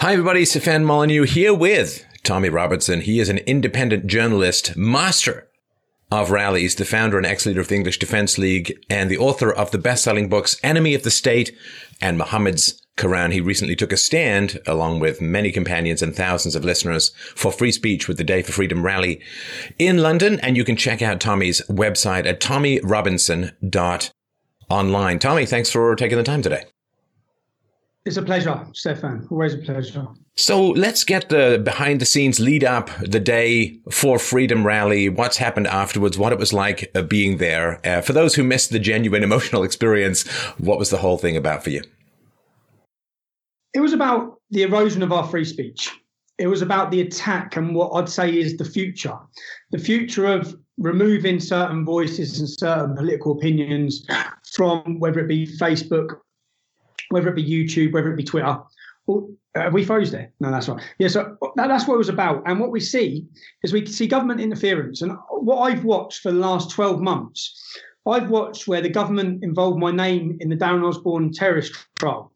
Hi, everybody. Stefan Molyneux here with Tommy Robinson. He is an independent journalist, master of rallies, the founder and ex-leader of the English Defence League, and the author of the best-selling books Enemy of the State and Mohammed's Koran. He recently took a stand, along with many companions and thousands of listeners, for free speech with the Day for Freedom rally in London. And you can check out Tommy's website at tommyrobinson.online. Tommy, thanks for taking the time today. It's a pleasure, Stefan. Always a pleasure. So let's get the behind the scenes lead up the day for Freedom Rally, what's happened afterwards, what it was like uh, being there. Uh, for those who missed the genuine emotional experience, what was the whole thing about for you? It was about the erosion of our free speech. It was about the attack and what I'd say is the future. The future of removing certain voices and certain political opinions from whether it be Facebook, whether it be YouTube, whether it be Twitter. Well, uh, we froze there. No, that's right. Yeah, so that, that's what it was about. And what we see is we see government interference. And what I've watched for the last 12 months, I've watched where the government involved my name in the Darren Osborne terrorist trial,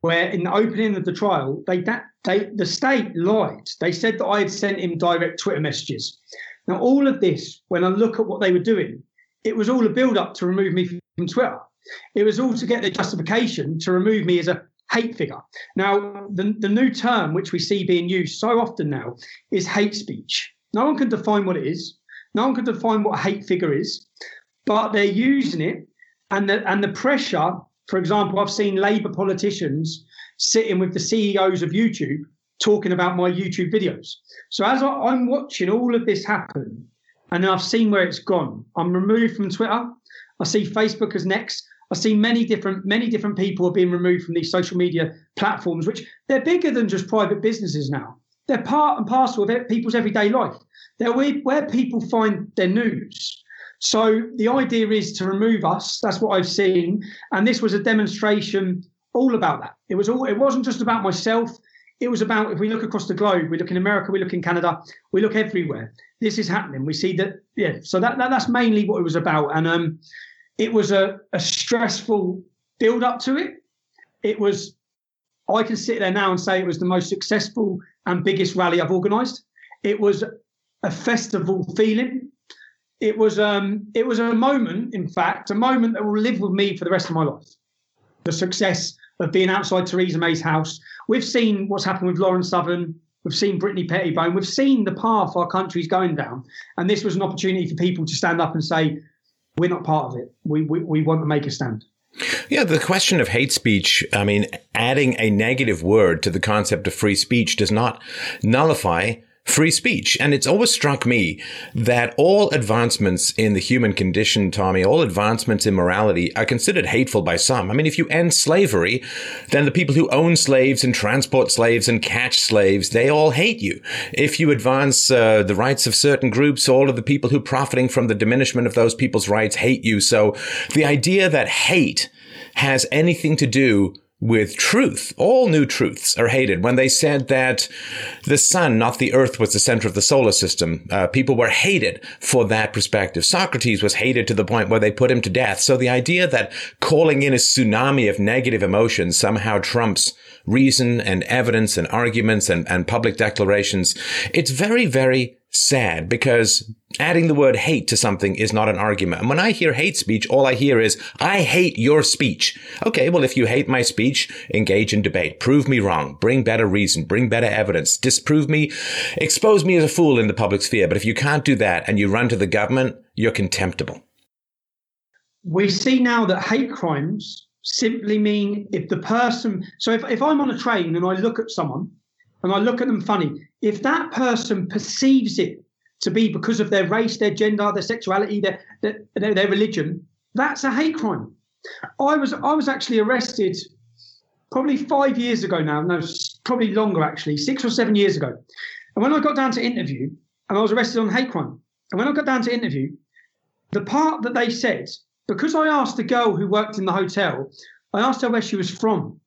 where in the opening of the trial, they, that, they the state lied. They said that I had sent him direct Twitter messages. Now, all of this, when I look at what they were doing, it was all a build up to remove me from Twitter. It was all to get the justification to remove me as a hate figure. Now, the, the new term which we see being used so often now is hate speech. No one can define what it is. No one can define what a hate figure is, but they're using it, and the and the pressure. For example, I've seen Labour politicians sitting with the CEOs of YouTube talking about my YouTube videos. So as I, I'm watching all of this happen, and I've seen where it's gone, I'm removed from Twitter. I see Facebook as next. I see many different many different people are being removed from these social media platforms, which they're bigger than just private businesses now. They're part and parcel of people's everyday life. They're where, where people find their news. So the idea is to remove us. That's what I've seen, and this was a demonstration all about that. It was all. It wasn't just about myself. It was about if we look across the globe, we look in America, we look in Canada, we look everywhere. This is happening. We see that. Yeah. So that, that that's mainly what it was about, and um, it was a, a stressful build up to it. It was, I can sit there now and say it was the most successful and biggest rally I've organised. It was a festival feeling. It was um, it was a moment, in fact, a moment that will live with me for the rest of my life. The success of being outside Theresa May's house. We've seen what's happened with Lauren Southern. We've seen Brittany Pettibone. We've seen the path our country's going down. And this was an opportunity for people to stand up and say, we're not part of it. We, we, we want to make a stand. Yeah, the question of hate speech, I mean, adding a negative word to the concept of free speech does not nullify free speech. And it's always struck me that all advancements in the human condition, Tommy, all advancements in morality are considered hateful by some. I mean, if you end slavery, then the people who own slaves and transport slaves and catch slaves, they all hate you. If you advance uh, the rights of certain groups, all of the people who profiting from the diminishment of those people's rights hate you. So the idea that hate has anything to do with truth. All new truths are hated. When they said that the sun, not the earth, was the center of the solar system, uh, people were hated for that perspective. Socrates was hated to the point where they put him to death. So the idea that calling in a tsunami of negative emotions somehow trumps reason and evidence and arguments and, and public declarations, it's very, very sad because adding the word hate to something is not an argument. And when I hear hate speech, all I hear is, I hate your speech. Okay, well, if you hate my speech, engage in debate. Prove me wrong. Bring better reason. Bring better evidence. Disprove me. Expose me as a fool in the public sphere. But if you can't do that and you run to the government, you're contemptible. We see now that hate crimes simply mean if the person, so if, if I'm on a train and I look at someone and I look at them funny, if that person perceives it to be because of their race, their gender, their sexuality, their, their, their religion, that's a hate crime. I was I was actually arrested probably five years ago now, no, probably longer actually, six or seven years ago. And when I got down to interview, and I was arrested on hate crime, and when I got down to interview, the part that they said, because I asked the girl who worked in the hotel, I asked her where she was from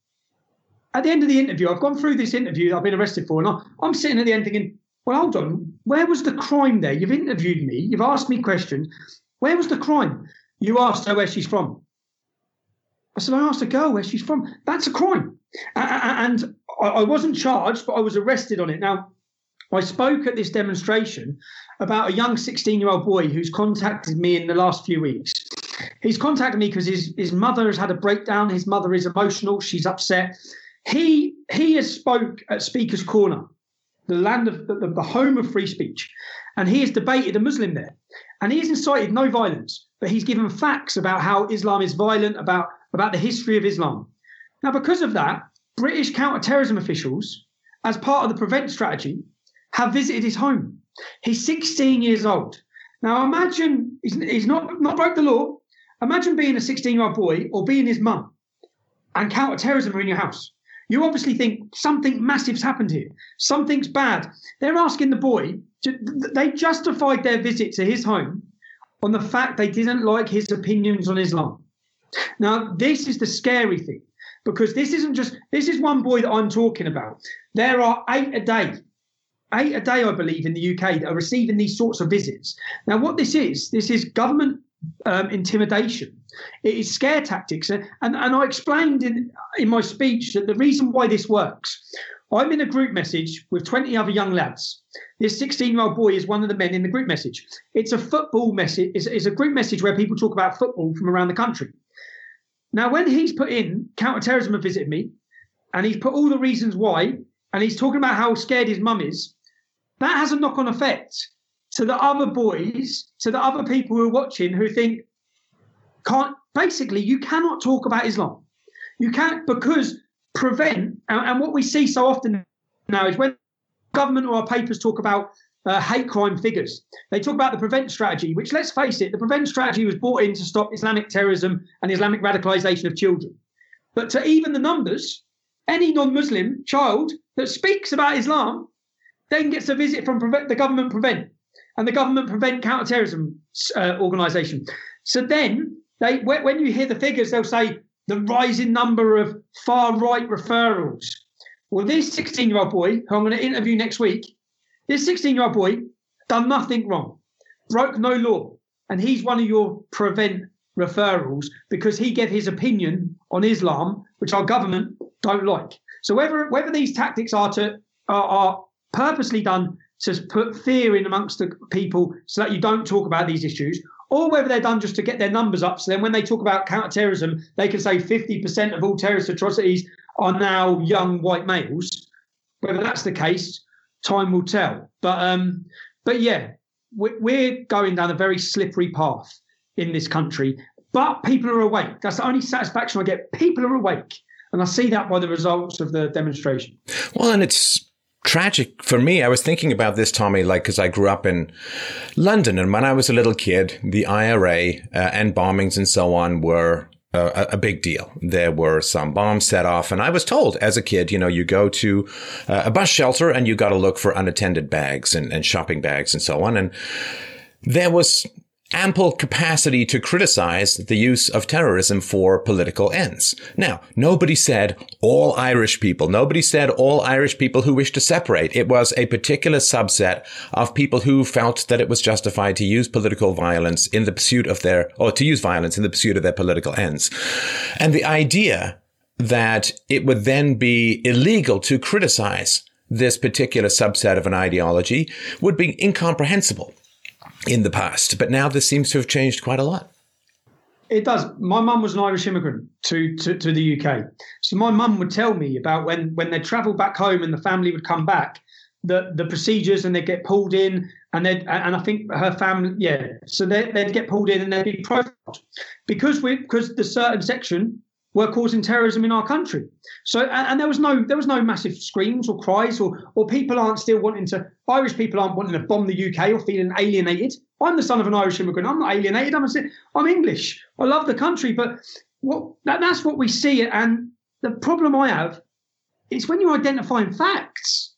at the end of the interview, I've gone through this interview I've been arrested for, and I, I'm sitting at the end thinking, well, hold on, where was the crime there? You've interviewed me, you've asked me questions. Where was the crime? You asked her where she's from. I said, I asked a girl where she's from. That's a crime. And I, I wasn't charged, but I was arrested on it. Now, I spoke at this demonstration about a young 16 year old boy who's contacted me in the last few weeks. He's contacted me because his, his mother has had a breakdown. His mother is emotional. She's upset. He he has spoke at Speaker's Corner, the land of the, the home of free speech, and he has debated a Muslim there, and he has incited no violence, but he's given facts about how Islam is violent, about about the history of Islam. Now, because of that, British counter-terrorism officials, as part of the prevent strategy, have visited his home. He's 16 years old. Now, imagine he's, not not broke the law. Imagine being a 16-year-old boy or being his mum, and counter-terrorism are in your house. You obviously think something massive's happened here. Something's bad. They're asking the boy, to, they justified their visit to his home on the fact they didn't like his opinions on Islam. Now, this is the scary thing because this isn't just, this is one boy that I'm talking about. There are eight a day, eight a day, I believe, in the UK that are receiving these sorts of visits. Now, what this is, this is government um, intimidation. It is scare tactics. And, and, I explained in, in my speech that the reason why this works, I'm in a group message with 20 other young lads. This 16 year old boy is one of the men in the group message. It's a football message, it's, it's a group message where people talk about football from around the country. Now, when he's put in counterterrorism have visited me, and he's put all the reasons why, and he's talking about how scared his mum is, that has a knock on effect to the other boys, to the other people who are watching who think, can't basically, you cannot talk about Islam. You can't because prevent, and, and what we see so often now is when government or our papers talk about uh, hate crime figures. They talk about the prevent strategy, which let's face it, the prevent strategy was brought in to stop Islamic terrorism and Islamic radicalization of children. But to even the numbers, any non Muslim child that speaks about Islam then gets a visit from the government prevent and the government prevent counterterrorism uh, organization. So then they, when you hear the figures, they'll say the rising number of far right referrals. Well, this 16 year old boy, who I'm going to interview next week, this 16 year old boy done nothing wrong, broke no law, and he's one of your prevent referrals because he gave his opinion on Islam, which our government don't like. So whether whether these tactics are to are, are purposely done to put fear in amongst the people so that you don't talk about these issues, or whether they're done just to get their numbers up. So then when they talk about counterterrorism, they can say 50% of all terrorist atrocities are now young white males. Whether that's the case, time will tell. But um, but yeah, we're going down a very slippery path in this country. But people are awake. That's the only satisfaction I get. People are awake. And I see that by the results of the demonstration. Well, and it's tragic for me. I was thinking about this, Tommy, like, because I grew up in London, and when I was a little kid, the IRA uh, and bombings and so on were a, big deal. There were some bombs set off, and I was told as a kid, you know, you go to uh, a bus shelter and you got to look for unattended bags and, and shopping bags and so on, and there was ample capacity to criticize the use of terrorism for political ends. Now, nobody said all Irish people. Nobody said all Irish people who wish to separate. It was a particular subset of people who felt that it was justified to use political violence in the pursuit of their, or to use violence in the pursuit of their political ends. And the idea that it would then be illegal to criticize this particular subset of an ideology would be incomprehensible in the past. But now this seems to have changed quite a lot. It does. My mum was an Irish immigrant to, to, to the UK. So my mum would tell me about when, when they travel back home and the family would come back, the, the procedures and they'd get pulled in and they and I think her family, yeah. So they, they'd get pulled in and they'd be profiled because we because the certain section were causing terrorism in our country. So, and, and, there was no there was no massive screams or cries or or people aren't still wanting to Irish people aren't wanting to bomb the UK or feeling alienated. I'm the son of an Irish immigrant. I'm not alienated. I'm a, I'm English. I love the country, but what that, that's what we see. And the problem I have is when you're identifying facts.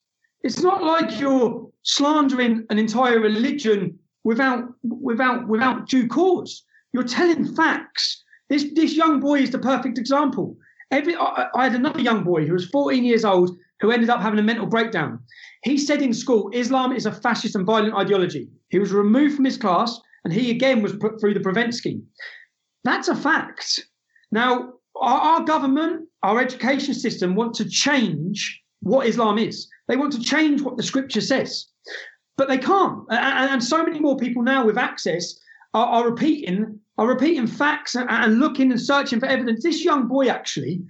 It's not like you're slandering an entire religion without without without due cause. You're telling facts this this young boy is the perfect example. Every I, I had another young boy who was 14 years old who ended up having a mental breakdown. He said in school, Islam is a fascist and violent ideology. He was removed from his class, and he again was put through the prevent scheme. That's a fact. Now, our, our government, our education system want to change what Islam is. They want to change what the scripture says, but they can't. And, and so many more people now with access are, are repeating are repeating facts and, looking and searching for evidence. This young boy actually,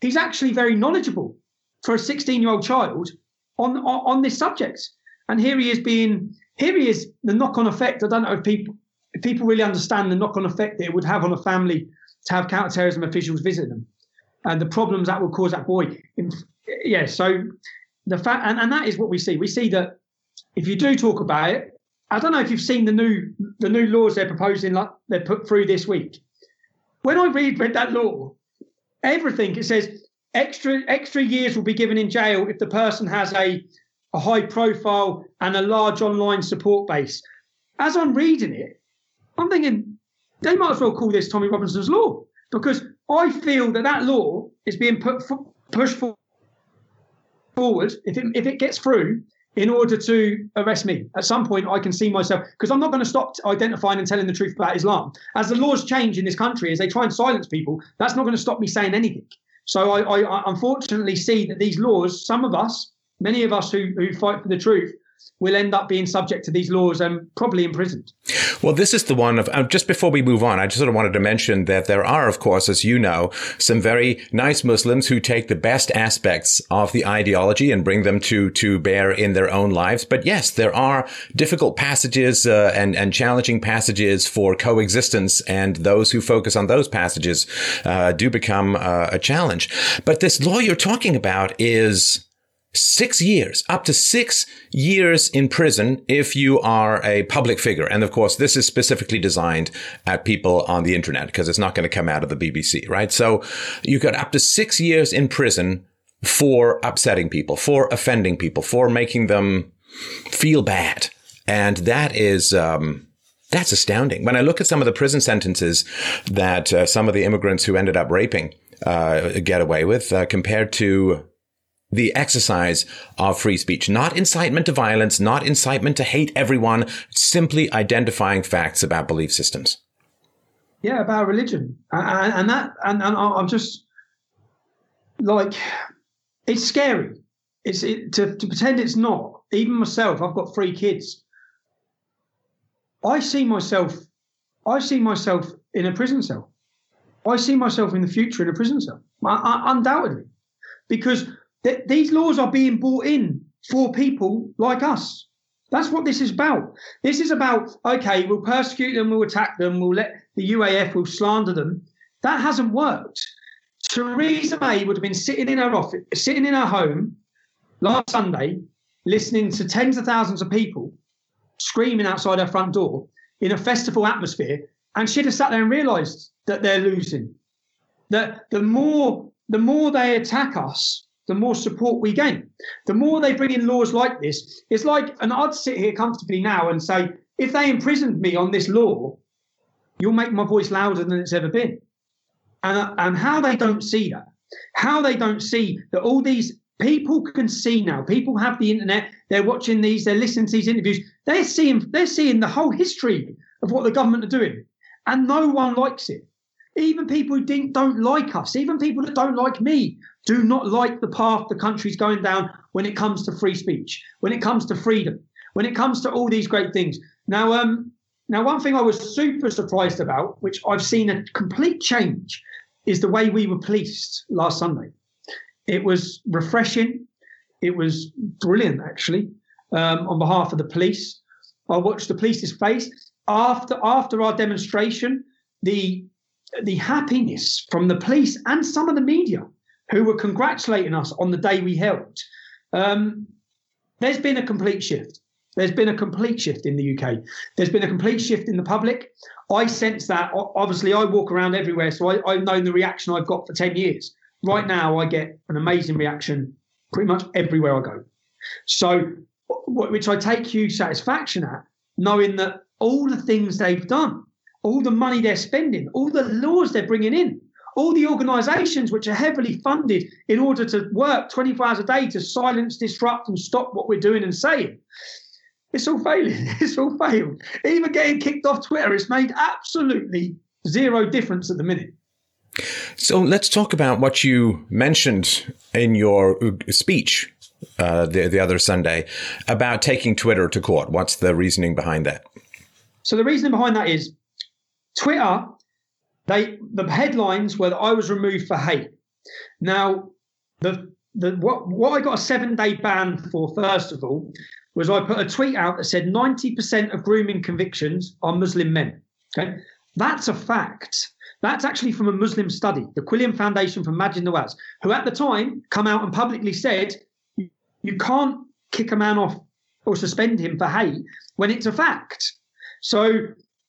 he's actually very knowledgeable for a 16 year old child on, on on this subject. And here he is being here he is the knock on effect. I don't know if people if people really understand the knock on effect that it would have on a family to have counterterrorism officials visit them and the problems that will cause that boy. Yeah, so the fact and, and that is what we see. We see that if you do talk about it, I don't know if you've seen the new the new laws they're proposing, like they're put through this week. When I read read that law, everything it says extra extra years will be given in jail if the person has a a high profile and a large online support base. As I'm reading it, I'm thinking they might as well call this Tommy Robinson's law because I feel that that law is being put pushed forward if it, if it gets through in order to arrest me. At some point, I can see myself because I'm not going to stop identifying and telling the truth about Islam. As the laws change in this country, as they try and silence people, that's not going to stop me saying anything. So I, I, I unfortunately see that these laws, some of us, many of us who, who fight for the truth, will end up being subject to these laws and probably imprisoned. Well, this is the one of, uh, just before we move on, I just sort of wanted to mention that there are, of course, as you know, some very nice Muslims who take the best aspects of the ideology and bring them to, to bear in their own lives. But yes, there are difficult passages uh, and, and challenging passages for coexistence. And those who focus on those passages uh, do become uh, a challenge. But this law you're talking about is six years, up to six years in prison if you are a public figure. And of course, this is specifically designed at people on the internet because it's not going to come out of the BBC, right? So you got up to six years in prison for upsetting people, for offending people, for making them feel bad. And that is, um, that's astounding. When I look at some of the prison sentences that uh, some of the immigrants who ended up raping uh, get away with uh, compared to the exercise of free speech, not incitement to violence, not incitement to hate everyone, simply identifying facts about belief systems. Yeah, about religion, and, that, and, and, I'm just like, it's scary. It's it, to to pretend it's not. Even myself, I've got three kids. I see myself, I see myself in a prison cell. I see myself in the future in a prison cell, I, I, undoubtedly, because that these laws are being brought in for people like us. That's what this is about. This is about, okay, we'll persecute them, we'll attack them, we'll let the UAF, we'll slander them. That hasn't worked. Theresa May would have been sitting in her office, sitting in her home last Sunday, listening to tens of thousands of people screaming outside her front door in a festival atmosphere, and she'd have sat there and realised that they're losing. That the more the more they attack us, the more support we gain. The more they bring in laws like this, it's like, and I'd sit here comfortably now and say, if they imprisoned me on this law, you'll make my voice louder than it's ever been. And, uh, and how they don't see that, how they don't see that all these people can see now, people have the internet, they're watching these, they're listening to these interviews, they're seeing, they're seeing the whole history of what the government are doing. And no one likes it. Even people who don't like us, even people that don't like me, do not like the path the country's going down when it comes to free speech, when it comes to freedom, when it comes to all these great things. Now, um, now one thing I was super surprised about, which I've seen a complete change, is the way we were policed last Sunday. It was refreshing. It was brilliant, actually. Um, on behalf of the police, I watched the police's face after after our demonstration. The the happiness from the police and some of the media who were congratulating us on the day we helped. Um, there's been a complete shift. There's been a complete shift in the UK. There's been a complete shift in the public. I sense that. Obviously, I walk around everywhere, so I, I've known the reaction I've got for 10 years. Right now, I get an amazing reaction pretty much everywhere I go. So, which I take huge satisfaction at, knowing that all the things they've done, all the money they're spending, all the laws they're bringing in, all the organizations which are heavily funded in order to work 24 hours a day to silence, disrupt, and stop what we're doing and saying. It's all failing. It's all failed. Even getting kicked off Twitter, it's made absolutely zero difference at the minute. So let's talk about what you mentioned in your speech uh, the the other Sunday about taking Twitter to court. What's the reasoning behind that? So the reasoning behind that is Twitter. They the headlines were that I was removed for hate. Now the the what what I got a seven day ban for first of all was I put a tweet out that said 90% of grooming convictions are Muslim men. Okay. That's a fact. That's actually from a Muslim study, the Quilliam Foundation for Maajid Nawaz, who at the time come out and publicly said you can't kick a man off or suspend him for hate when it's a fact. So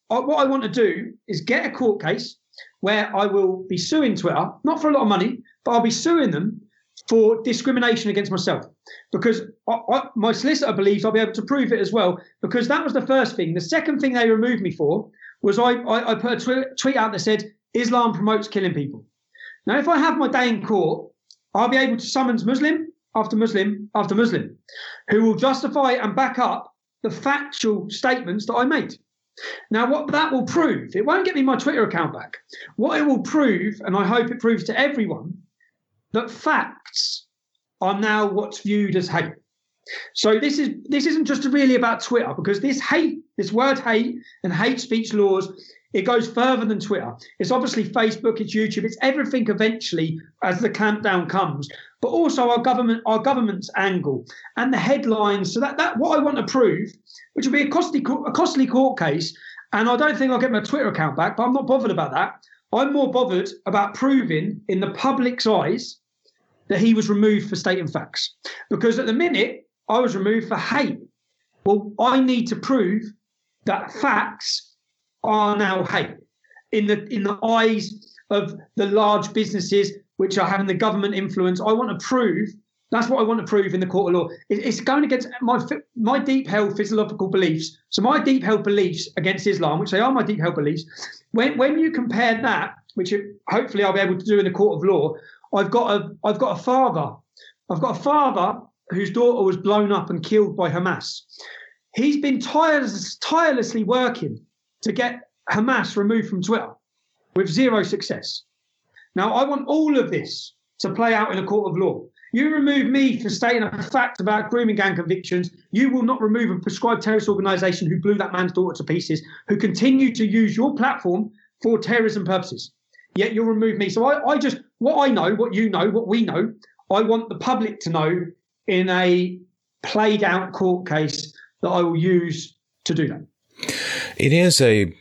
uh, what I want to do is get a court case where I will be suing Twitter, not for a lot of money, but I'll be suing them for discrimination against myself because I, I, my solicitor believes I'll be able to prove it as well because that was the first thing. The second thing they removed me for was I, I, I put a tw- tweet out that said Islam promotes killing people. Now, if I have my day in court, I'll be able to summons Muslim after Muslim after Muslim who will justify and back up the factual statements that I made. Now, what that will prove, it won't get me my Twitter account back. What it will prove, and I hope it proves to everyone, that facts are now what's viewed as hate. So this is this isn't just really about Twitter because this hate, this word hate and hate speech laws, it goes further than Twitter. It's obviously Facebook, it's YouTube, it's everything eventually as the clampdown comes, but also our government, our government's angle and the headlines. So that that what I want to prove, which will be a costly a costly court case, and I don't think I'll get my Twitter account back, but I'm not bothered about that. I'm more bothered about proving in the public's eyes that he was removed for stating facts. Because at the minute, I was removed for hate. Well, I need to prove that facts are now hate in the in the eyes of the large businesses which are having the government influence. I want to prove that's what I want to prove in the court of law. It's going against my my deep held physiological beliefs. So my deep held beliefs against Islam, which they are my deep held beliefs, when when you compare that, which hopefully I'll be able to do in the court of law, I've got a I've got a father. I've got a father whose daughter was blown up and killed by Hamas. He's been tireless, tirelessly working to get Hamas removed from Twitter with zero success. Now, I want all of this to play out in a court of law. You remove me for stating a fact about grooming gang convictions. You will not remove a prescribed terrorist organisation who blew that man's daughter to pieces, who continue to use your platform for terrorism purposes. Yet you'll remove me. So I, I just what I know, what you know, what we know, I want the public to know in a played out court case that I will use to do that. It is a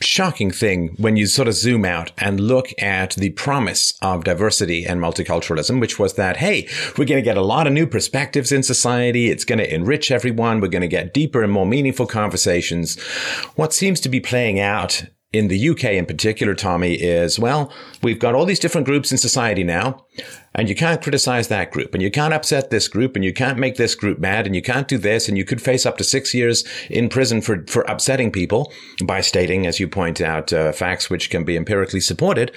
shocking thing when you sort of zoom out and look at the promise of diversity and multiculturalism, which was that, hey, we're going to get a lot of new perspectives in society. It's going to enrich everyone. We're going to get deeper and more meaningful conversations. What seems to be playing out in the UK in particular, Tommy, is well, we've got all these different groups in society now, and you can't criticize that group, and you can't upset this group, and you can't make this group mad, and you can't do this, and you could face up to six years in prison for, for upsetting people by stating, as you point out, uh, facts which can be empirically supported.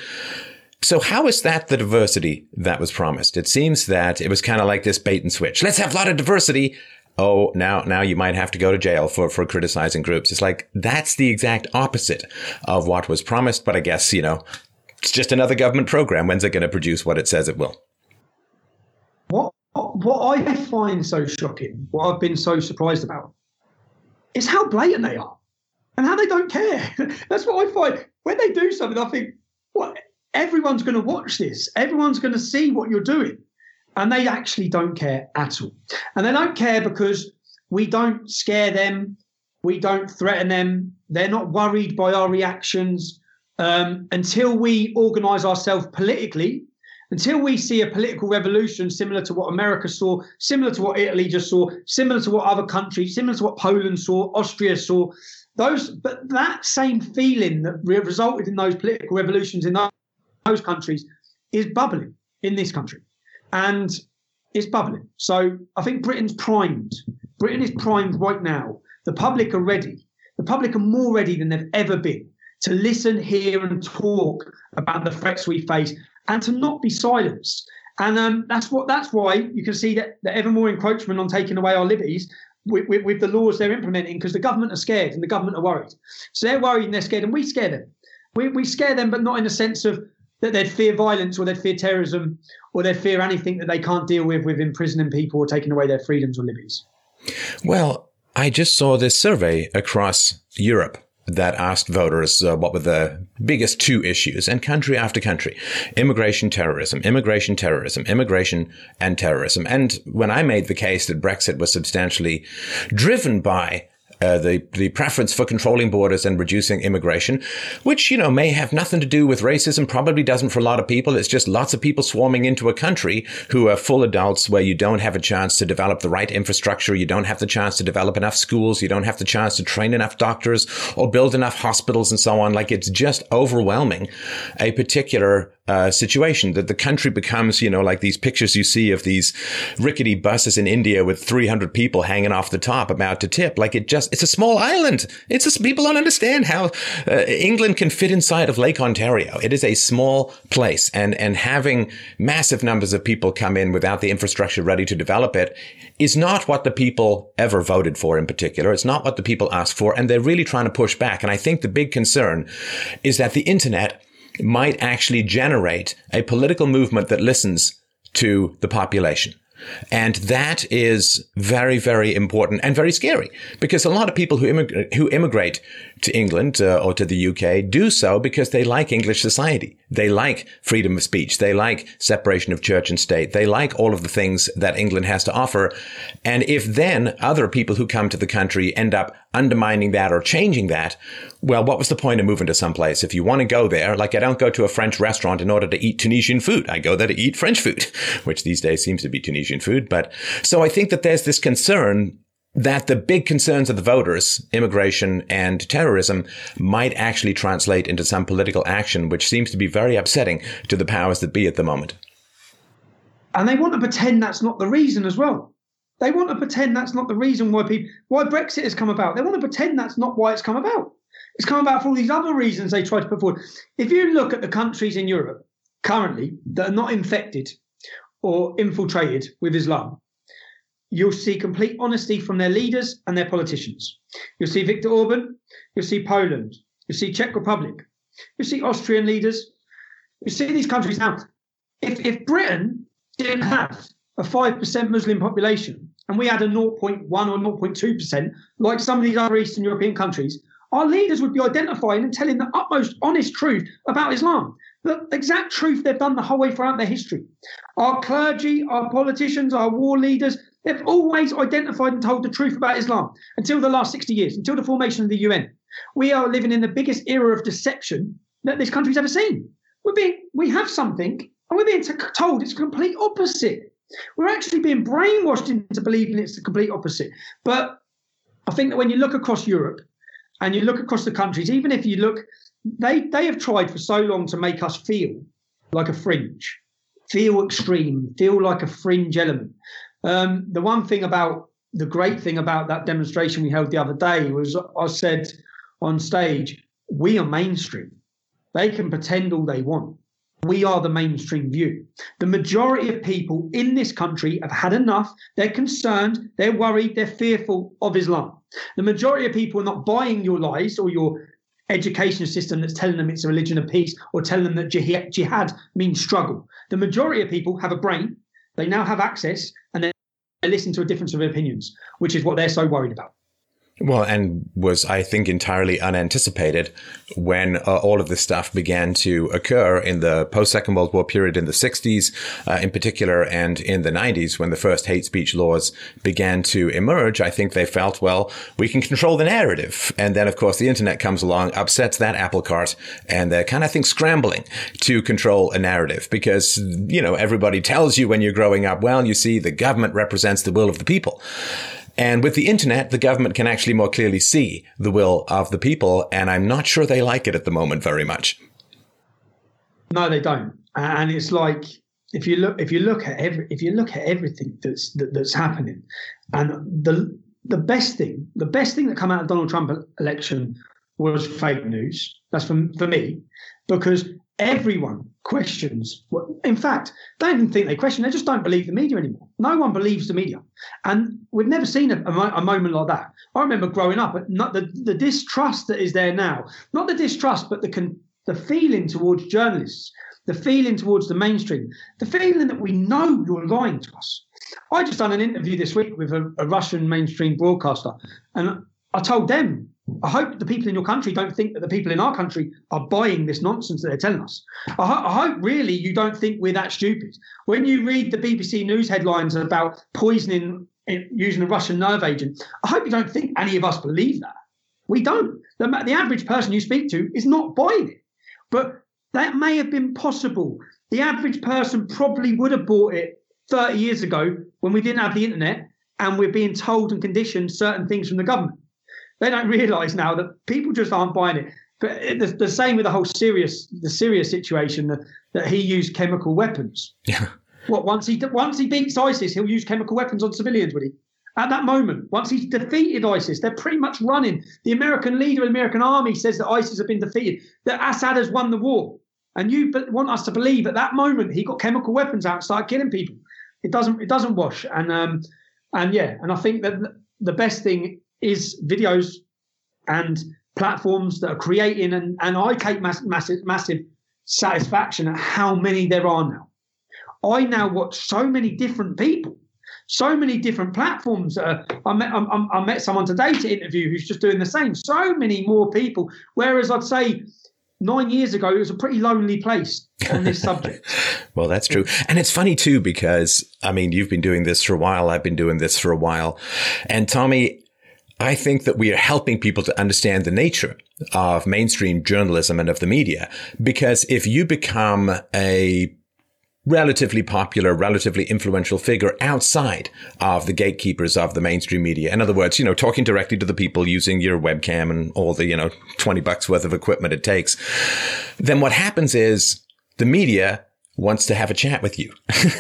So how is that the diversity that was promised? It seems that it was kind of like this bait and switch. Let's have a lot of diversity oh, now, now you might have to go to jail for, for criticizing groups. It's like, that's the exact opposite of what was promised. But I guess, you know, it's just another government program. When's it going to produce what it says it will? What, what I find so shocking, what I've been so surprised about, is how blatant they are and how they don't care. That's what I find. When they do something, I think, what? Everyone's going to watch this. Everyone's going to see what you're doing and they actually don't care at all. And they don't care because we don't scare them, we don't threaten them, they're not worried by our reactions. Um, until we organize ourselves politically, until we see a political revolution similar to what America saw, similar to what Italy just saw, similar to what other countries, similar to what Poland saw, Austria saw, those, but that same feeling that resulted in those political revolutions in those countries is bubbling in this country and it's bubbling. So I think Britain's primed. Britain is primed right now. The public are ready. The public are more ready than they've ever been to listen, hear, and talk about the threats we face, and to not be silenced. And um, that's what. That's why you can see that, that ever more encroachment on taking away our liberties with, with, with the laws they're implementing, because the government are scared and the government are worried. So they're worried and they're scared, and we scare them. We, we scare them, but not in the sense of that they'd fear violence or they'd fear terrorism or they'd fear anything that they can't deal with with imprisoning people or taking away their freedoms or liberties. Well, I just saw this survey across Europe that asked voters uh, what were the biggest two issues and country after country. Immigration terrorism immigration terrorism immigration and terrorism. And when i made the case that brexit was substantially driven by uh, the the preference for controlling borders and reducing immigration, which you know may have nothing to do with racism. Probably doesn't for a lot of people. It's just lots of people swarming into a country who are full adults where you don't have a chance to develop the right infrastructure. You don't have the chance to develop enough schools. You don't have the chance to train enough doctors or build enough hospitals and so on. Like it's just overwhelming a particular uh, situation that the country becomes, you know, like these pictures you see of these rickety buses in India with 300 people hanging off the top about to tip. Like it just, it's a small island. It's just, people don't understand how uh, England can fit inside of Lake Ontario. It is a small place and, and having massive numbers of people come in without the infrastructure ready to develop it is not what the people ever voted for in particular. It's not what the people asked for. And they're really trying to push back. And I think the big concern is that the internet might actually generate a political movement that listens to the population. And that is very, very important and very scary because a lot of people who immigrate, who immigrate to England uh, or to the UK do so because they like English society. They like freedom of speech. They like separation of church and state. They like all of the things that England has to offer. And if then other people who come to the country end up undermining that or changing that, well, what was the point of moving to someplace? If you want to go there, like I don't go to a French restaurant in order to eat Tunisian food. I go there to eat French food, which these days seems to be Tunisian food. But so I think that there's this concern that the big concerns of the voters, immigration and terrorism, might actually translate into some political action, which seems to be very upsetting to the powers that be at the moment. And they want to pretend that's not the reason as well. They want to pretend that's not the reason why people why Brexit has come about. They want to pretend that's not why it's come about. It's come about for all these other reasons they try to put forward. If you look at the countries in Europe currently that are not infected or infiltrated with Islam, you'll see complete honesty from their leaders and their politicians. You'll see Viktor Orban, you'll see Poland, you'll see Czech Republic, you'll see Austrian leaders, you see these countries now. If, if Britain didn't have a 5% Muslim population and we had a 0.1 or 0.2%, like some of these other Eastern European countries, our leaders would be identifying and telling the utmost honest truth about Islam, the exact truth they've done the whole way throughout their history. Our clergy, our politicians, our war leaders, they've always identified and told the truth about Islam until the last 60 years, until the formation of the UN. We are living in the biggest era of deception that this country's ever seen. We're being, we have something and we're being told it's complete opposite. We're actually being brainwashed into believing it's the complete opposite. But I think that when you look across Europe, and you look across the countries, even if you look, they they have tried for so long to make us feel like a fringe, feel extreme, feel like a fringe element. Um, the one thing about the great thing about that demonstration we held the other day was I said on stage, we are mainstream. They can pretend all they want. We are the mainstream view. The majority of people in this country have had enough. They're concerned, they're worried, they're fearful of Islam. The majority of people are not buying your lies or your education system that's telling them it's a religion of peace or telling them that jihad means struggle. The majority of people have a brain, they now have access, and listen to a difference of opinions, which is what they're so worried about. Well, and was, I think, entirely unanticipated when uh, all of this stuff began to occur in the post Second World War period in the 60s, uh, in particular, and in the 90s when the first hate speech laws began to emerge. I think they felt, well, we can control the narrative. And then, of course, the internet comes along, upsets that apple cart, and they're kind of, think, scrambling to control a narrative because, you know, everybody tells you when you're growing up, well, you see, the government represents the will of the people. And with the internet, the government can actually more clearly see the will of the people. And I'm not sure they like it at the moment very much. No, they don't. And it's like if you look if you look at every if you look at everything that's that, that's happening, and the the best thing the best thing that come out of Donald Trump election was fake news. That's for for me because everyone questions. In fact, they don't even think they question. They just don't believe the media anymore. No one believes the media, and we've never seen a, a moment like that. I remember growing up, not the, the distrust that is there now. Not the distrust, but the con, the feeling towards journalists the feeling towards the mainstream, the feeling that we know you're lying to us. I just done an interview this week with a, a Russian mainstream broadcaster, and I told them, I hope the people in your country don't think that the people in our country are buying this nonsense that they're telling us. I, ho- I hope really you don't think we're that stupid. When you read the BBC News headlines about poisoning eh, using a Russian nerve agent, I hope you don't think any of us believe that. We don't. The, the average person you speak to is not buying it. But that may have been possible. The average person probably would have bought it 30 years ago when we didn't have the internet and we're being told and conditioned certain things from the government. They don't realise now that people just aren't buying it. But the, the same with the whole Syria's the Syria's situation that, that he used chemical weapons. Yeah. What once he once he beats ISIS, he'll use chemical weapons on civilians, would he? At that moment, once he's defeated ISIS, they're pretty much running. The American leader of the American army says that ISIS have been defeated, that Assad has won the war. And you want us to believe at that moment he got chemical weapons out and started killing people. It doesn't. It doesn't wash. And um, and yeah. And I think that the best thing is videos and platforms that are creating. And and I take mass, massive massive satisfaction at how many there are now. I now watch so many different people so many different platforms. Uh, I met I, I, met someone today to interview who's just doing the same. So many more people. Whereas I'd say nine years ago, it was a pretty lonely place on this subject. well, that's true. And it's funny too, because I mean, you've been doing this for a while. I've been doing this for a while. And Tommy, I think that we are helping people to understand the nature of mainstream journalism and of the media. Because if you become a relatively popular, relatively influential figure outside of the gatekeepers of the mainstream media. In other words, you know, talking directly to the people using your webcam and all the, you know, 20 bucks worth of equipment it takes. Then what happens is the media wants to have a chat with you.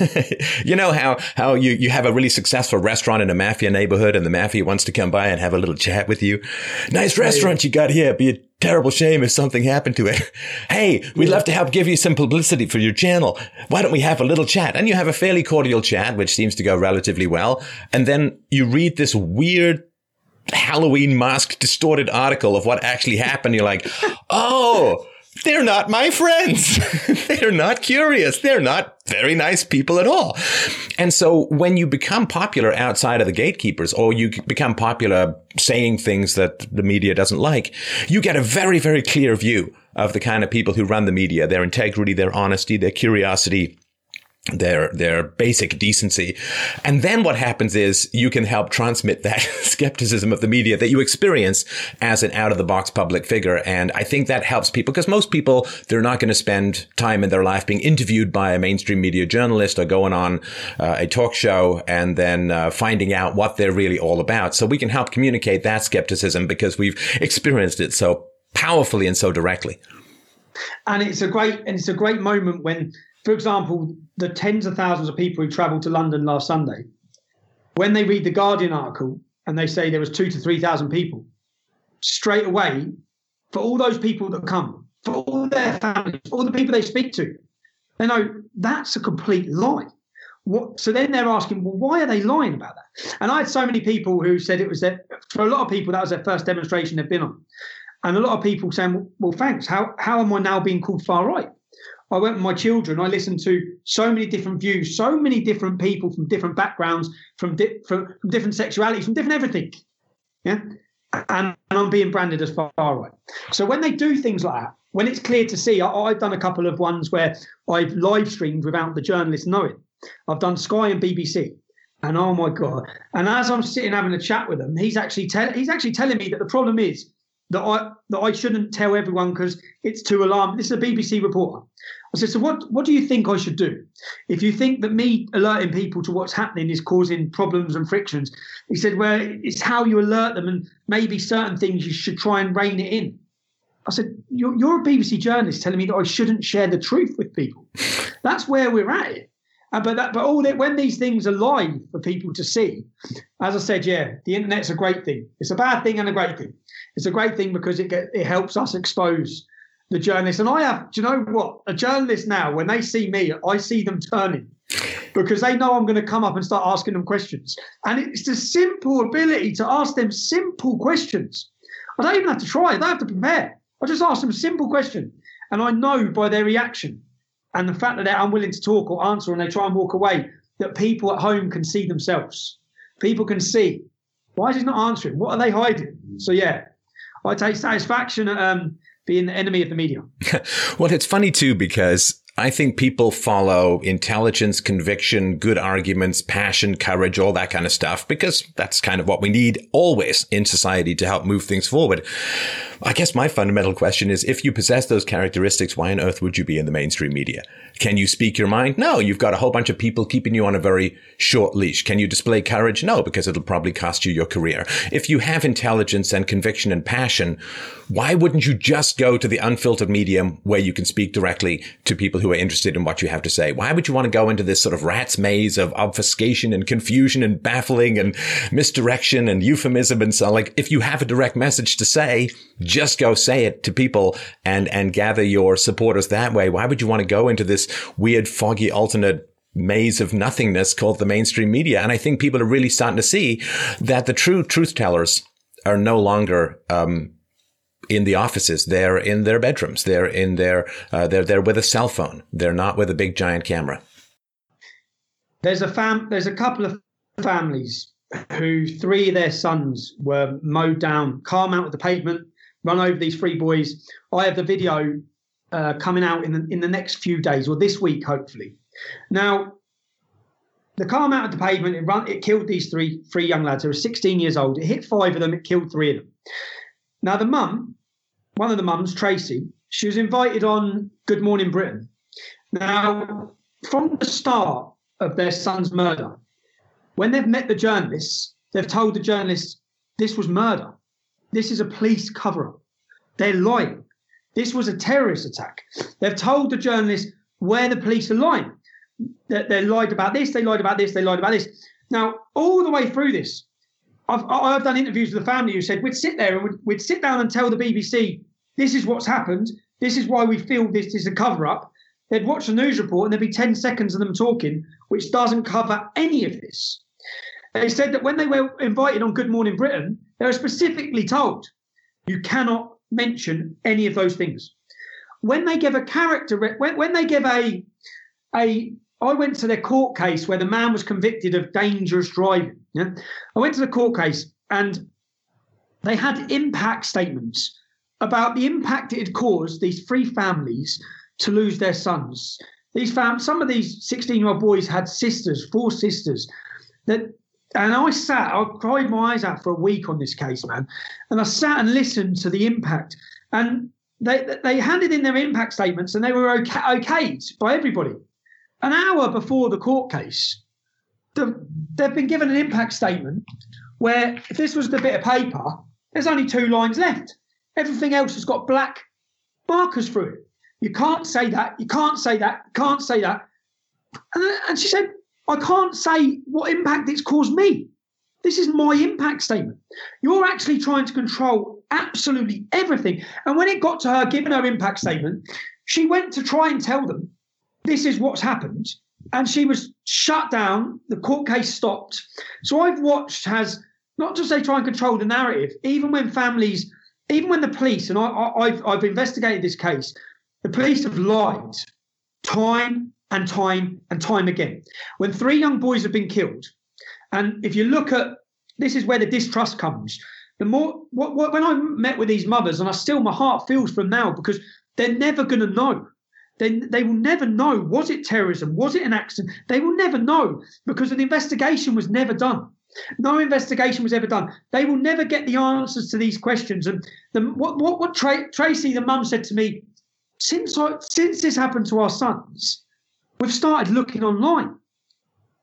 you know how, how you, you have a really successful restaurant in a mafia neighborhood and the mafia wants to come by and have a little chat with you. Nice restaurant you got here. Be a terrible shame if something happened to it. hey, we'd love to help give you some publicity for your channel. Why don't we have a little chat? And you have a fairly cordial chat, which seems to go relatively well. And then you read this weird Halloween mask distorted article of what actually happened. You're like, oh, they're not my friends. they're not curious. They're not very nice people at all. And so when you become popular outside of the gatekeepers or you become popular saying things that the media doesn't like, you get a very, very clear view of the kind of people who run the media, their integrity, their honesty, their curiosity, their their basic decency. And then what happens is you can help transmit that skepticism of the media that you experience as an out of the box public figure. And i think that helps people because most people they're not going to spend time in their life being interviewed by a mainstream media journalist or going on uh, a talk show and then uh, finding out what they're really all about. So we can help communicate that skepticism because we've experienced it so powerfully and so directly. And it's a great and it's a great moment when for example, the tens of thousands of people who travelled to London last Sunday, when they read the Guardian article and they say there was two to three thousand people, straight away, for all those people that come, for all their families, all the people they speak to, they know that's a complete lie. What, so then they're asking, well, why are they lying about that? And I had so many people who said it was their, for a lot of people, that was their first demonstration they've been on. And a lot of people saying, well, thanks. How, how am I now being called far right? I went with my children. I listened to so many different views, so many different people from different backgrounds, from, di- from, from different sexualities, from different everything. Yeah. And, and, I'm being branded as far right. So when they do things like that, when it's clear to see, I, have done a couple of ones where I've live streamed without the journalist knowing. I've done Sky and BBC. And oh my God. And as I'm sitting having a chat with him, he's actually tell, he's actually telling me that the problem is that I that I shouldn't tell everyone because it's too alarming. This is a BBC reporter. I said, so what, what do you think I should do? If you think that me alerting people to what's happening is causing problems and frictions, he said, well, it's how you alert them and maybe certain things you should try and rein it in. I said, you're, you're a BBC journalist telling me that I shouldn't share the truth with people. That's where we're at. Uh, but that, but all that when these things are live for people to see, as I said, yeah, the internet's a great thing. It's a bad thing and a great thing. It's a great thing because it get, it helps us expose the journalists. And I have, do you know what? A journalist now, when they see me, I see them turning because they know I'm going to come up and start asking them questions. And it's the simple ability to ask them simple questions. I don't even have to try, I don't have to prepare. I just ask them a simple question. And I know by their reaction and the fact that they're unwilling to talk or answer and they try and walk away, that people at home can see themselves. People can see why is he not answering? What are they hiding? So yeah, I take satisfaction at um, being the enemy of the media. well, it's funny too because I think people follow intelligence, conviction, good arguments, passion, courage, all that kind of stuff, because that's kind of what we need always in society to help move things forward. I guess my fundamental question is if you possess those characteristics, why on earth would you be in the mainstream media? Can you speak your mind? No, you've got a whole bunch of people keeping you on a very short leash. Can you display courage? No, because it'll probably cost you your career. If you have intelligence and conviction and passion, why wouldn't you just go to the unfiltered medium where you can speak directly to people who are interested in what you have to say? Why would you want to go into this sort of rat's maze of obfuscation and confusion and baffling and misdirection and euphemism and so like if you have a direct message to say, just go say it to people and and gather your supporters that way. Why would you want to go into this weird, foggy, alternate maze of nothingness called the mainstream media? And I think people are really starting to see that the true truth tellers are no longer um, in the offices. They're in their bedrooms. They're in their uh, they're they're with a cell phone. They're not with a big giant camera. There's a fam. There's a couple of families who three of their sons were mowed down, calm out of the pavement, run over these three boys. I have the video uh, coming out in the, in the next few days or this week, hopefully. Now, the car mounted the pavement. It run. It killed these three three young lads. They were 16 years old. It hit five of them. It killed three of them. Now, the mum, one of the mums, Tracy, she was invited on Good Morning Britain. Now, from the start of their son's murder, when they've met the journalists, they've told the journalists this was murder. This is a police cover up. They're lying. This was a terrorist attack. They've told the journalists where the police are lying. That they lied about this, they lied about this, they lied about this. Now, all the way through this, I've, I've done interviews with the family who said we'd sit there and we'd, we'd sit down and tell the BBC, this is what's happened. This is why we feel this is a cover up. They'd watch the news report and there'd be 10 seconds of them talking, which doesn't cover any of this. They said that when they were invited on Good Morning Britain, they were specifically told you cannot mention any of those things. When they give a character, when, when they give a, a, I went to their court case where the man was convicted of dangerous driving. Yeah? I went to the court case and they had impact statements about the impact it had caused these three families to lose their sons. These fam- some of these 16 year old boys had sisters, four sisters, that and I sat, I cried my eyes out for a week on this case, man. And I sat and listened to the impact. And they they handed in their impact statements and they were okay, okayed by everybody. An hour before the court case, the, they've been given an impact statement where if this was the bit of paper, there's only two lines left. Everything else has got black markers through it. You can't say that. You can't say that. Can't say that. And, and she said, I can't say what impact it's caused me. This is my impact statement. You're actually trying to control absolutely everything. And when it got to her giving her impact statement, she went to try and tell them this is what's happened. And she was shut down. The court case stopped. So I've watched as not just they try and control the narrative, even when families, even when the police, and I, have I've investigated this case, the police have lied time and time and time again. When three young boys have been killed, and if you look at this is where the distrust comes. The more what, what, when I met with these mothers, and I still my heart feels for them now because they're never going to know. They, they will never know was it terrorism? Was it an accident? They will never know because an investigation was never done. No investigation was ever done. They will never get the answers to these questions. And the, what what, what Tra- Tracy, the mum, said to me, since I, since this happened to our sons, we've started looking online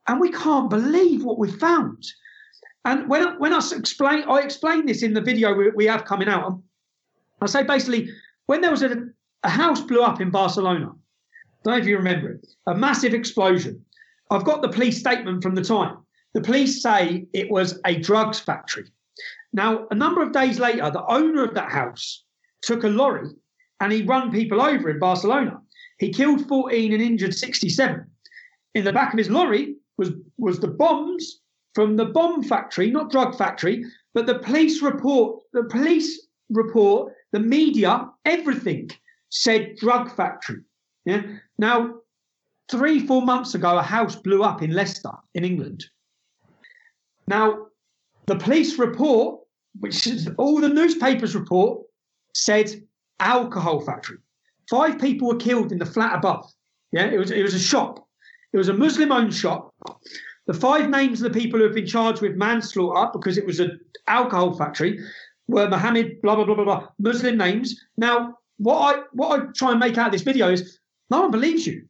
and we can't believe what we found. And when, when I explain, I explain this in the video we, we have coming out. Um, I say basically, when there was a, a house blew up in Barcelona, don't know if you remember it, a massive explosion. I've got the police statement from the time. The police say it was a drugs factory. Now, a number of days later, the owner of that house took a lorry and he run people over in Barcelona. He killed 14 and injured 67. In the back of his lorry was, was the bombs from the bomb factory, not drug factory, but the police report, the police report, the media, everything said drug factory. Yeah. Now, three, four months ago, a house blew up in Leicester, in England. Now, the police report, which is all the newspapers report, said alcohol factory. Five people were killed in the flat above. Yeah, it was it was a shop. It was a Muslim-owned shop. The five names of the people who have been charged with manslaughter because it was an alcohol factory were Mohammed, blah blah blah blah blah, Muslim names. Now, what I what I try and make out of this video is no one believes you.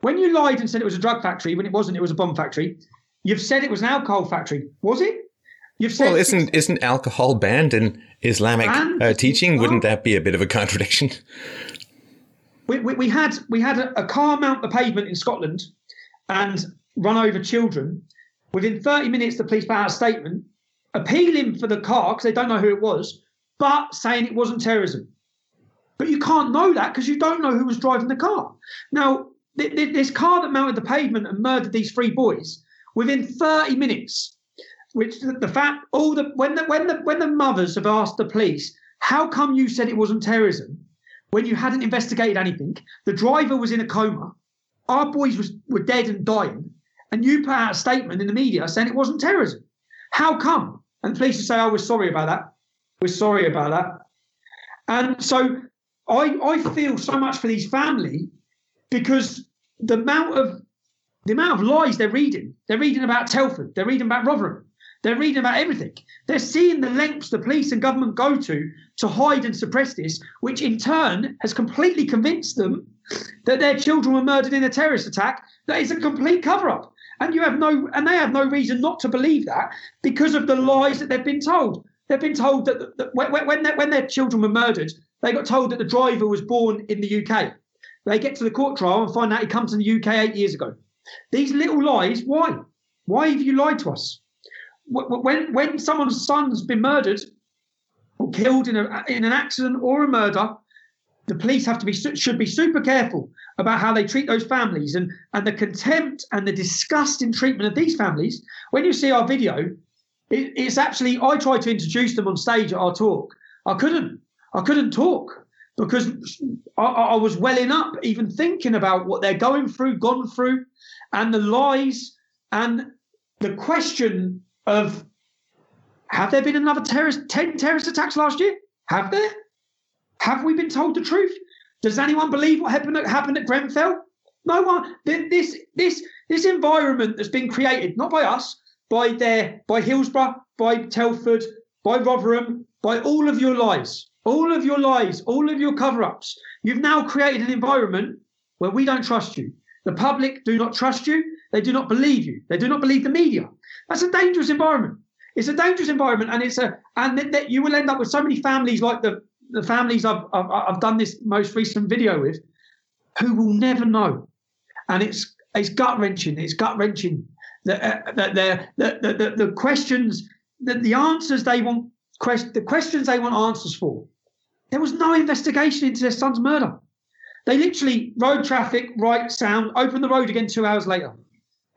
When you lied and said it was a drug factory when it wasn't, it was a bomb factory. You've said it was an alcohol factory. Was it? You've said well, isn't isn't alcohol banned in Islamic uh, teaching? Wouldn't that be a bit of a contradiction? We, we, we had we had a, a car mount the pavement in Scotland and run over children. Within 30 minutes, the police put out a statement appealing for the car because they don't know who it was, but saying it wasn't terrorism. But you can't know that because you don't know who was driving the car. Now, th- th- this car that mounted the pavement and murdered these three boys within 30 minutes, which the, the fact all the when the when the when the mothers have asked the police, how come you said it wasn't terrorism when you hadn't investigated anything? The driver was in a coma. Our boys was, were dead and dying, and you put out a statement in the media saying it wasn't terrorism. How come? And police would say, "Oh, we're sorry about that. We're sorry about that." And so I I feel so much for these family because the amount of the amount of lies they're reading. They're reading about Telford. They're reading about Rotherham. They're reading about everything. They're seeing the lengths the police and government go to to hide and suppress this, which in turn has completely convinced them that their children were murdered in a terrorist attack. That is a complete cover up. And you have no and they have no reason not to believe that because of the lies that they've been told. They've been told that, that when, when, when their children were murdered, they got told that the driver was born in the UK. They get to the court trial and find out he comes to the UK eight years ago. These little lies, why? Why have you lied to us? When, when someone's son's been murdered or killed in, a, in an accident or a murder, the police have to be should be super careful about how they treat those families and and the contempt and the disgusting treatment of these families. When you see our video, it, it's actually I tried to introduce them on stage at our talk. I couldn't. I couldn't talk because I, I was welling up, even thinking about what they're going through, gone through, and the lies and the question of have there been another terrorist 10 terrorist attacks last year? Have there? Have we been told the truth? Does anyone believe what happened at, happened at grenfell? No one. This this this environment that's been created not by us by their by hillsborough by telford by rotherham by all of your lies all of your lies all of your cover-ups. You've now created an environment where we don't trust you. The public do not trust you. They do not believe you. They do not believe the media. That's a dangerous environment. It's a dangerous environment, and it's a and that you will end up with so many families like the the families I've, I've, I've done this most recent video with, who will never know, and it's it's gut wrenching. It's gut wrenching that uh, that the, the, the, the questions that the answers they want quest, the questions they want answers for. There was no investigation into their son's murder. They literally road traffic, right sound, open the road again two hours later.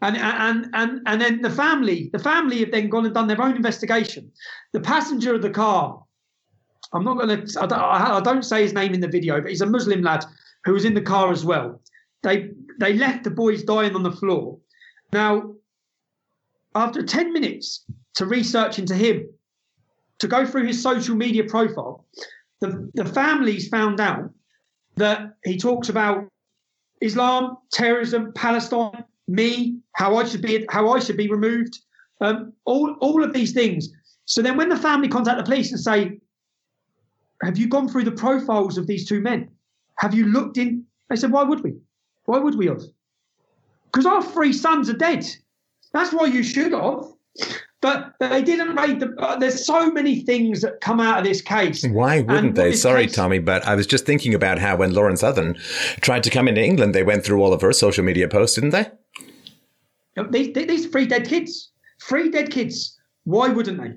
And, and and and then the family, the family have then gone and done their own investigation. The passenger of the car, I'm not going to, I don't say his name in the video, but he's a Muslim lad who was in the car as well. They they left the boys dying on the floor. Now, after 10 minutes to research into him, to go through his social media profile, the, the families found out that he talks about Islam, terrorism, Palestine, me, how I should be, how I should be removed, um, all all of these things. So then, when the family contact the police and say, "Have you gone through the profiles of these two men? Have you looked in?" They said, "Why would we? Why would we have? Because our three sons are dead. That's why you should have." but they didn't raid the. Uh, there's so many things that come out of this case. Why wouldn't they? Sorry, case, Tommy, but I was just thinking about how when Lauren Southern tried to come into England, they went through all of her social media posts, didn't they? These, these three dead kids, three dead kids. Why wouldn't they?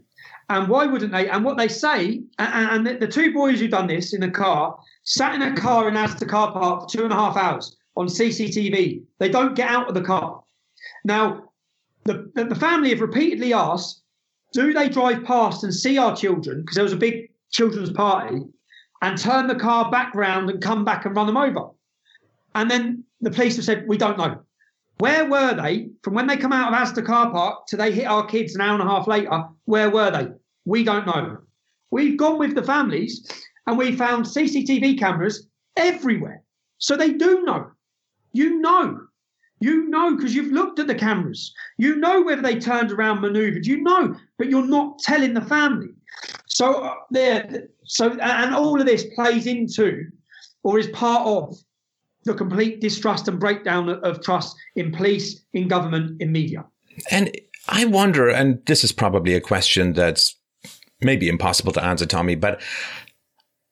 And why wouldn't they? And what they say, and, and the, the, two boys who've done this in a car sat in a car in Asda car park for two and a half hours on CCTV. They don't get out of the car. Now, the, the family have repeatedly asked, do they drive past and see our children? Because there was a big children's party and turn the car back round and come back and run them over. And then the police have said, we don't know. Where were they from when they come out of Asda car park to they hit our kids an hour and a half later? Where were they? We don't know. We've gone with the families and we found CCTV cameras everywhere. So they do know. You know. You know because you've looked at the cameras. You know whether they turned around, maneuvered. You know, but you're not telling the family. So uh, there. So and all of this plays into, or is part of, the complete distrust and breakdown of trust in police, in government, in media. And I wonder, and this is probably a question that's maybe impossible to answer, Tommy, but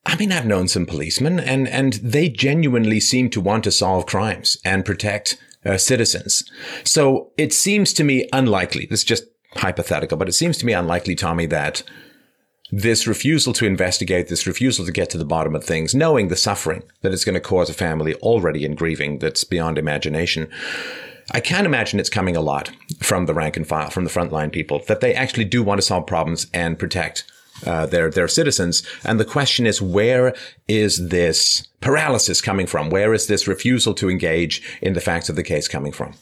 I mean, I've known some policemen and, and they genuinely seem to want to solve crimes and protect uh, citizens. So it seems to me unlikely, this is just hypothetical, but it seems to me unlikely, Tommy, that this refusal to investigate, this refusal to get to the bottom of things, knowing the suffering that it's going to cause a family already in grieving that's beyond imagination. I can't imagine it's coming a lot from the rank and file, from the frontline people, that they actually do want to solve problems and protect uh, their their citizens. And the question is, where is this paralysis coming from? Where is this refusal to engage in the facts of the case coming from?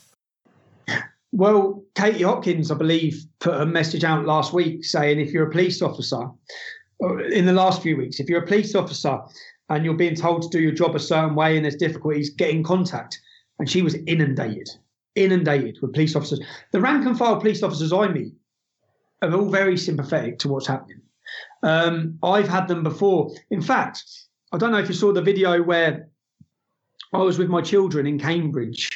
Well, Katie Hopkins, I believe, put a message out last week saying if you're a police officer, in the last few weeks, if you're a police officer and you're being told to do your job a certain way and there's difficulties, get in contact. And she was inundated, inundated with police officers. The rank and file police officers I meet are all very sympathetic to what's happening. Um, I've had them before. In fact, I don't know if you saw the video where I was with my children in Cambridge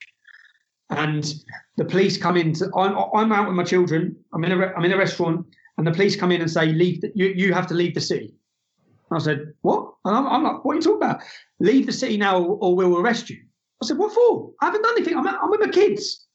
and the police come in to, I'm, I'm out with my children i'm in a i'm in a restaurant and the police come in and say leave the, you, you have to leave the city. And i said what? And I'm, I'm, like what are you talking about? Leave the city now or we'll arrest you. I said what for? I haven't done anything. I'm, I'm with my kids.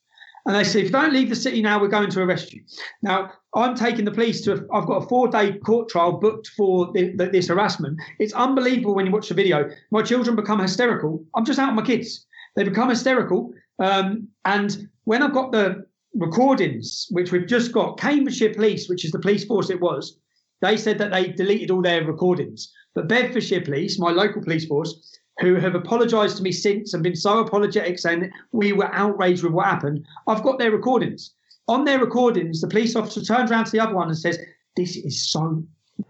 And they said if you don't leave the city now we're going to arrest you. Now i'm taking the police to i've got a four day court trial booked for the, the, this harassment. It's unbelievable when you watch the video. My children become hysterical. I'm just out with my kids. They become hysterical um, and when I've got the recordings, which we've just got, Cambridgeshire Police, which is the police force it was, they said that they deleted all their recordings. But Bedfordshire Police, my local police force, who have apologised to me since and been so apologetic, saying we were outraged with what happened, I've got their recordings. On their recordings, the police officer turns around to the other one and says, This is so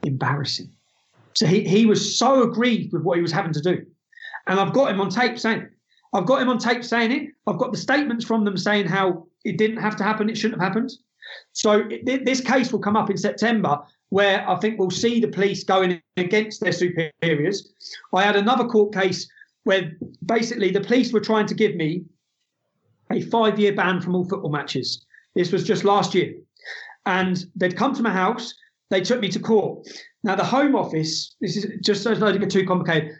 embarrassing. So he, he was so aggrieved with what he was having to do. And I've got him on tape saying, I've got him on tape saying it. I've got the statements from them saying how it didn't have to happen, it shouldn't have happened. So it, this case will come up in September, where I think we'll see the police going against their superiors. I had another court case where basically the police were trying to give me a five year ban from all football matches. This was just last year. And they'd come to my house, they took me to court. Now, the Home Office, this is just so it's not get too complicated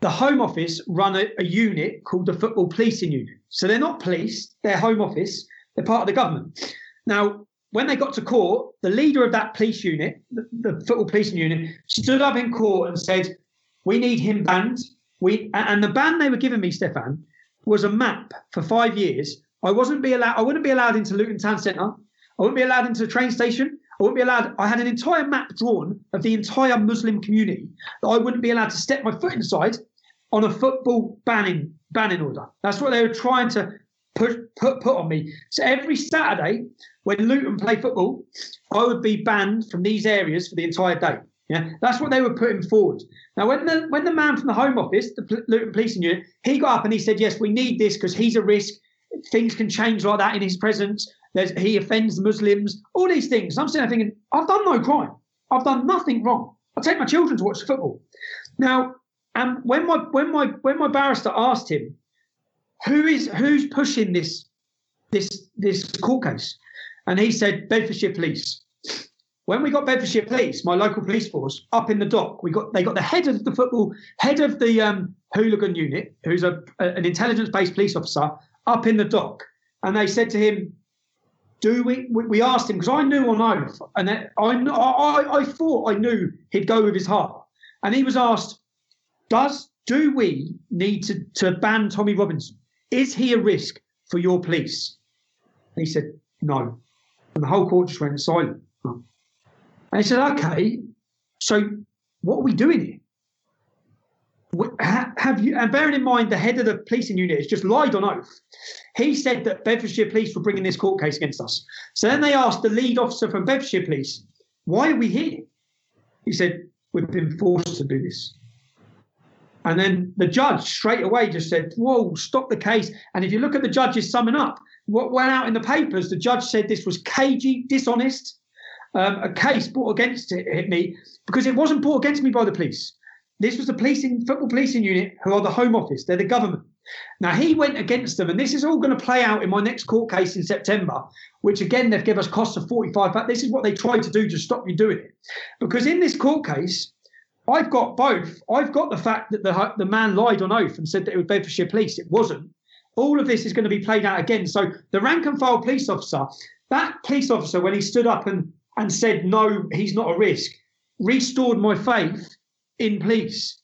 the Home Office run a, a, unit called the Football Policing Unit. So they're not police, they're Home Office, they're part of the government. Now, when they got to court, the leader of that police unit, the, the Football Policing Unit, stood up in court and said, We need him banned. We and the ban they were giving me, Stefan, was a map for five years. I wasn't be allowed, I wouldn't be allowed into Luton Town Centre. I wouldn't be allowed into the train station. I wouldn't be allowed. I had an entire map drawn of the entire Muslim community that I wouldn't be allowed to step my foot inside on a football banning banning order. That's what they were trying to put put put on me. So every Saturday when Luton play football, I would be banned from these areas for the entire day. Yeah, that's what they were putting forward. Now, when the when the man from the Home Office, the Luton Policing Unit, he got up and he said, "Yes, we need this because he's a risk. Things can change like that in his presence. There's, he offends Muslims. All these things." I'm sitting there thinking, "I've done no crime. I've done nothing wrong. I take my children to watch football." Now, and when my when my when my barrister asked him, who is who's pushing this this this court case, and he said Bedfordshire Police. When we got Bedfordshire Police, my local police force, up in the dock, we got they got the head of the football head of the um, hooligan unit, who's a, a an intelligence based police officer, up in the dock, and they said to him, do we, we asked him because I knew on oath, and I, I, I thought I knew he'd go with his heart. And he was asked, does do we need to, to ban Tommy Robinson? Is he a risk for your police? And he said, no. And the whole court just went silent. And he said, okay, so what are we doing here? Have you, and bearing in mind the head of the policing unit has just lied on oath. He said that Bedfordshire Police were bringing this court case against us. So then they asked the lead officer from Bedfordshire Police, why are we here? He said, we've been forced to do this. And then the judge straight away just said, whoa, stop the case. And if you look at the judge's summing up, what went out in the papers, the judge said this was cagey, dishonest, um, a case brought against it, me because it wasn't brought against me by the police. This was the policing football policing unit who are the Home Office. They're the government. Now he went against them, and this is all going to play out in my next court case in September, which again they've given us costs of 45. But this is what they tried to do to stop you doing it, because in this court case, I've got both. I've got the fact that the the man lied on oath and said that it was Bedfordshire Police. It wasn't. All of this is going to be played out again. So the rank and file police officer, that police officer, when he stood up and and said no, he's not a risk, restored my faith in police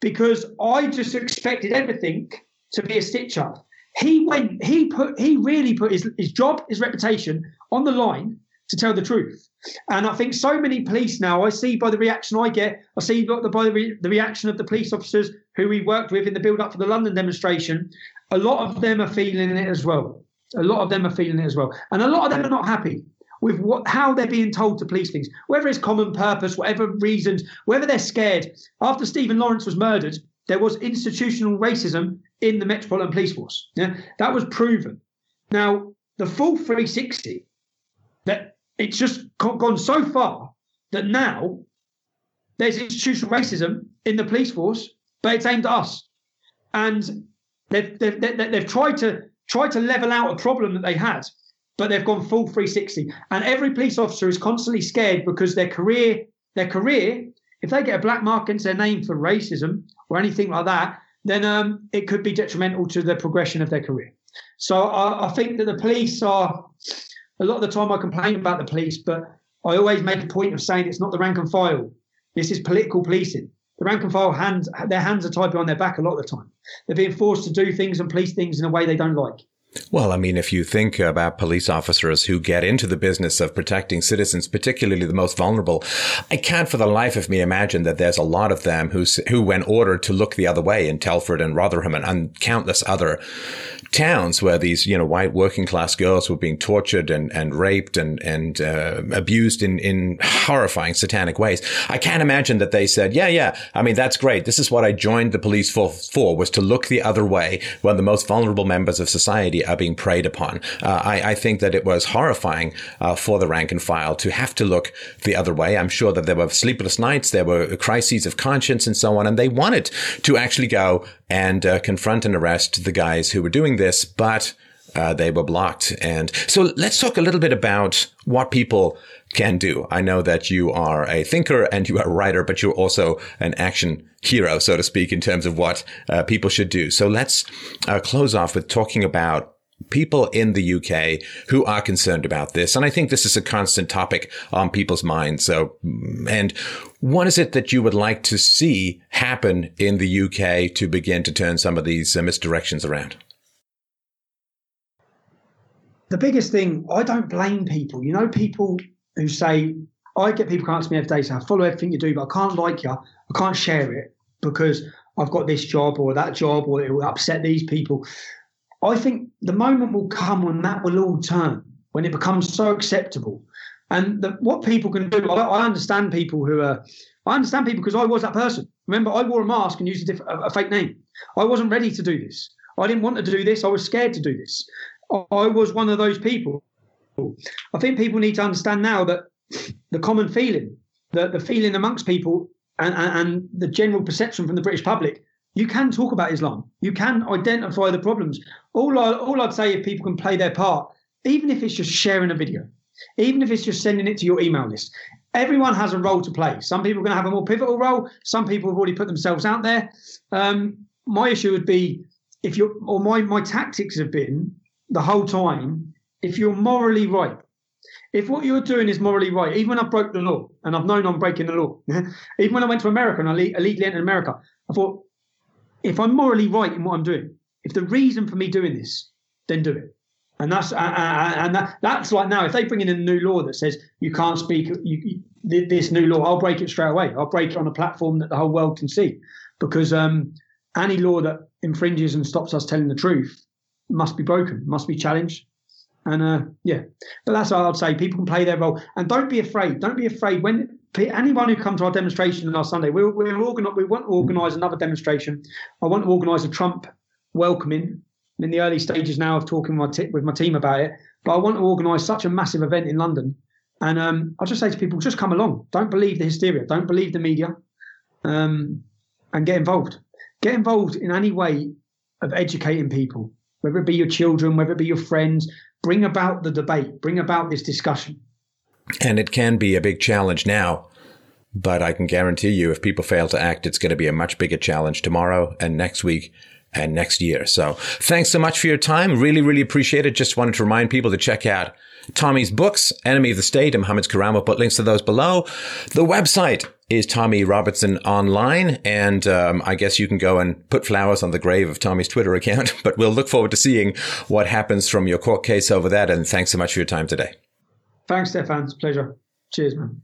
because I just expected everything to be a stitch up. He went, he put, he really put his, his job, his reputation on the line to tell the truth. And I think so many police now, I see by the reaction I get, I see by the, by the, re, the reaction of the police officers who we worked with in the build up for the London demonstration, a lot of them are feeling it as well. A lot of them are feeling it as well. And a lot of them are not happy with what how they're being told to police things, whether it's common purpose, whatever reasons, whether they're scared. After Stephen Lawrence was murdered, there was institutional racism in the Metropolitan Police Force. Yeah, that was proven. Now, the full 360, that it's just gone so far that now there's institutional racism in the police force, but it's aimed at us. And they've, they've, they've tried to try to level out a problem that they had but they've gone full 360. And every police officer is constantly scared because their career, their career, if they get a black mark into their name for racism or anything like that, then um, it could be detrimental to the progression of their career. So I, I think that the police are a lot of the time I complain about the police, but I always make a point of saying it's not the rank and file. This is political policing. The rank and file hands, their hands are tied behind their back a lot of the time. They're being forced to do things and police things in a way they don't like. Well, I mean, if you think about police officers who get into the business of protecting citizens, particularly the most vulnerable, I can't for the life of me imagine that there's a lot of them who, who when ordered to look the other way in Telford and Rotherham and, and countless other towns where these, you know, white working class girls were being tortured and, and raped and, and uh, abused in, in horrifying satanic ways. I can't imagine that they said, yeah, yeah, I mean, that's great. This is what I joined the police for, for was to look the other way when the most vulnerable members of society are being preyed upon. Uh, I, I, think that it was horrifying uh, for the rank and file to have to look the other way. I'm sure that there were sleepless nights, there were crises of conscience and so on, and they wanted to actually go and uh, confront and arrest the guys who were doing this, but uh, they were blocked. And so let's talk a little bit about what people can do. I know that you are a thinker and you are a writer, but you're also an action hero, so to speak, in terms of what uh, people should do. So let's uh, close off with talking about people in the UK who are concerned about this. And I think this is a constant topic on people's minds. So, and what is it that you would like to see happen in the UK to begin to turn some of these uh, misdirections around? The biggest thing, I don't blame people. You know, people who say, I get people come up to me every day, say, I follow everything you do, but I can't like you. I can't share it because I've got this job or that job or it will upset these people. I think the moment will come when that will all turn, when it becomes so acceptable. And the, what people can do, I, I, understand people who are, I understand people because I was that person. Remember, I wore a mask and used a, diff, a, a, fake name. I wasn't ready to do this. I didn't want to do this. I was scared to do this. I, I was one of those people. I think people need to understand now that the common feeling, the, the feeling amongst people and, and, and the general perception from the British public you can talk about Islam. You can identify the problems. All, I, all I'd say if people can play their part, even if it's just sharing a video, even if it's just sending it to your email list, everyone has a role to play. Some people are going to have a more pivotal role. Some people have already put themselves out there. Um, my issue would be if you're, or my, my tactics have been the whole time, if you're morally right, if what you're doing is morally right, even when I broke the law and I've known I'm breaking the law, even when I went to America and I illegally entered America, I thought if I'm morally right in what I'm doing, if the reason for me doing this, then do it. And that's uh, and that, that's like now if they bring in a new law that says you can't speak you, you, this new law, I'll break it straight away. I'll break it on a platform that the whole world can see. because um, any law that infringes and stops us telling the truth must be broken, must be challenged. And uh, yeah, but that's what I'd say. People can play their role, and don't be afraid. Don't be afraid when anyone who comes to our demonstration last Sunday. Organize. We want to organise another demonstration. I want to organise a Trump welcoming. I'm in the early stages now of talking with my, t- with my team about it. But I want to organise such a massive event in London, and um, I'll just say to people, just come along. Don't believe the hysteria. Don't believe the media, um, and get involved. Get involved in any way of educating people, whether it be your children, whether it be your friends, bring about the debate, bring about this discussion. And it can be a big challenge now, but I can guarantee you if people fail to act, it's going to be a much bigger challenge tomorrow and next week and next year. So thanks so much for your time. Really, really appreciate it. Just wanted to remind people to check out Tommy's books, Enemy of the State and Mohammed's Koran. We'll put links to those below. The website is Tommy Robinson Online. And um, I guess you can go and put flowers on the grave of Tommy's Twitter account. But we'll look forward to seeing what happens from your court case over that. And thanks so much for your time today. Thanks, Stefan. It's a pleasure. Cheers, man.